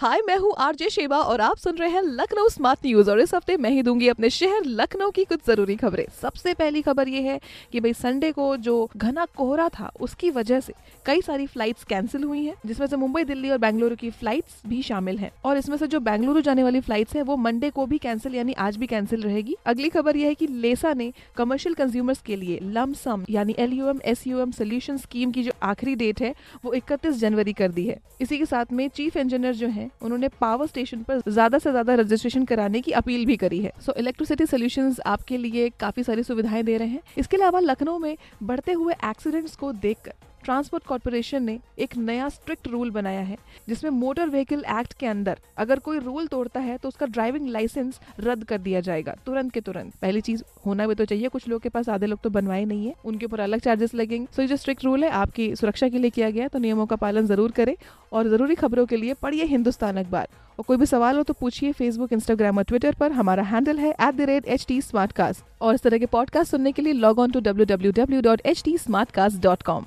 हाय मैं हूँ RJ Sheba और आप सुन रहे हैं लखनऊ स्मार्ट न्यूज़ और इस हफ़्ते मैं ही दूँगी अपने शहर लखनऊ की कुछ ज़रूरी खबरें। सबसे पहली खबर ये है कि भाई संडे को जो घना कोहरा था, उसकी वजह से कई सारी फ्लाइट्स कैंसिल हुई हैं, जिसमें से मुंबई, दिल्ली और बेंगलुरु की फ्लाइट्स भी शामिल हैं। और इसमें से जो बेंगलुरु जाने वाली फ्लाइट्स है, वो मंडे को भी कैंसिल यानी आज भी कैंसिल रहेगी। अगली खबर यह है की लेसा ने कमर्शियल कंज्यूमर्स के लिए लम सम यानी L U M S U M solution scheme की जो आखिरी डेट है, वो इकतीस जनवरी कर दी है। इसी के साथ में चीफ इंजीनियर जो है उन्होंने पावर स्टेशन पर ज़्यादा से ज़्यादा रजिस्ट्रेशन कराने की अपील भी करी है। सो इलेक्ट्रिसिटी सोल्यूशन आपके लिए काफ़ी सारी सुविधाएँ दे रहे हैं। इसके अलावा लखनऊ में बढ़ते हुए एक्सीडेंट्स को देखकर ट्रांसपोर्ट कॉर्पोरेशन ने एक नया स्ट्रिक्ट रूल बनाया है, जिसमें मोटर व्हीकल एक्ट के अंदर अगर कोई रूल तोड़ता है तो उसका ड्राइविंग लाइसेंस रद्द कर दिया जाएगा, तुरंत के तुरंत। पहली चीज़, होना भी तो चाहिए, कुछ लोग के पास, आधे लोग तो बनवाए नहीं है, उनके ऊपर अलग चार्जेस लगेंगे। सो जो स्ट्रिक्ट रूल है, आपकी सुरक्षा के लिए किया गया तो नियमों का पालन ज़रूर करें और ज़रूरी खबरों के लिए पढ़िए हिंदुस्तान अखबार। और कोई भी सवाल हो तो पूछिए फेसबुक इंस्टाग्राम और ट्विटर पर। हमारा हैंडल है at the rate H T और इस तरह के पॉडकास्ट सुनने के लिए log on to W W W dot H T smart cast dot com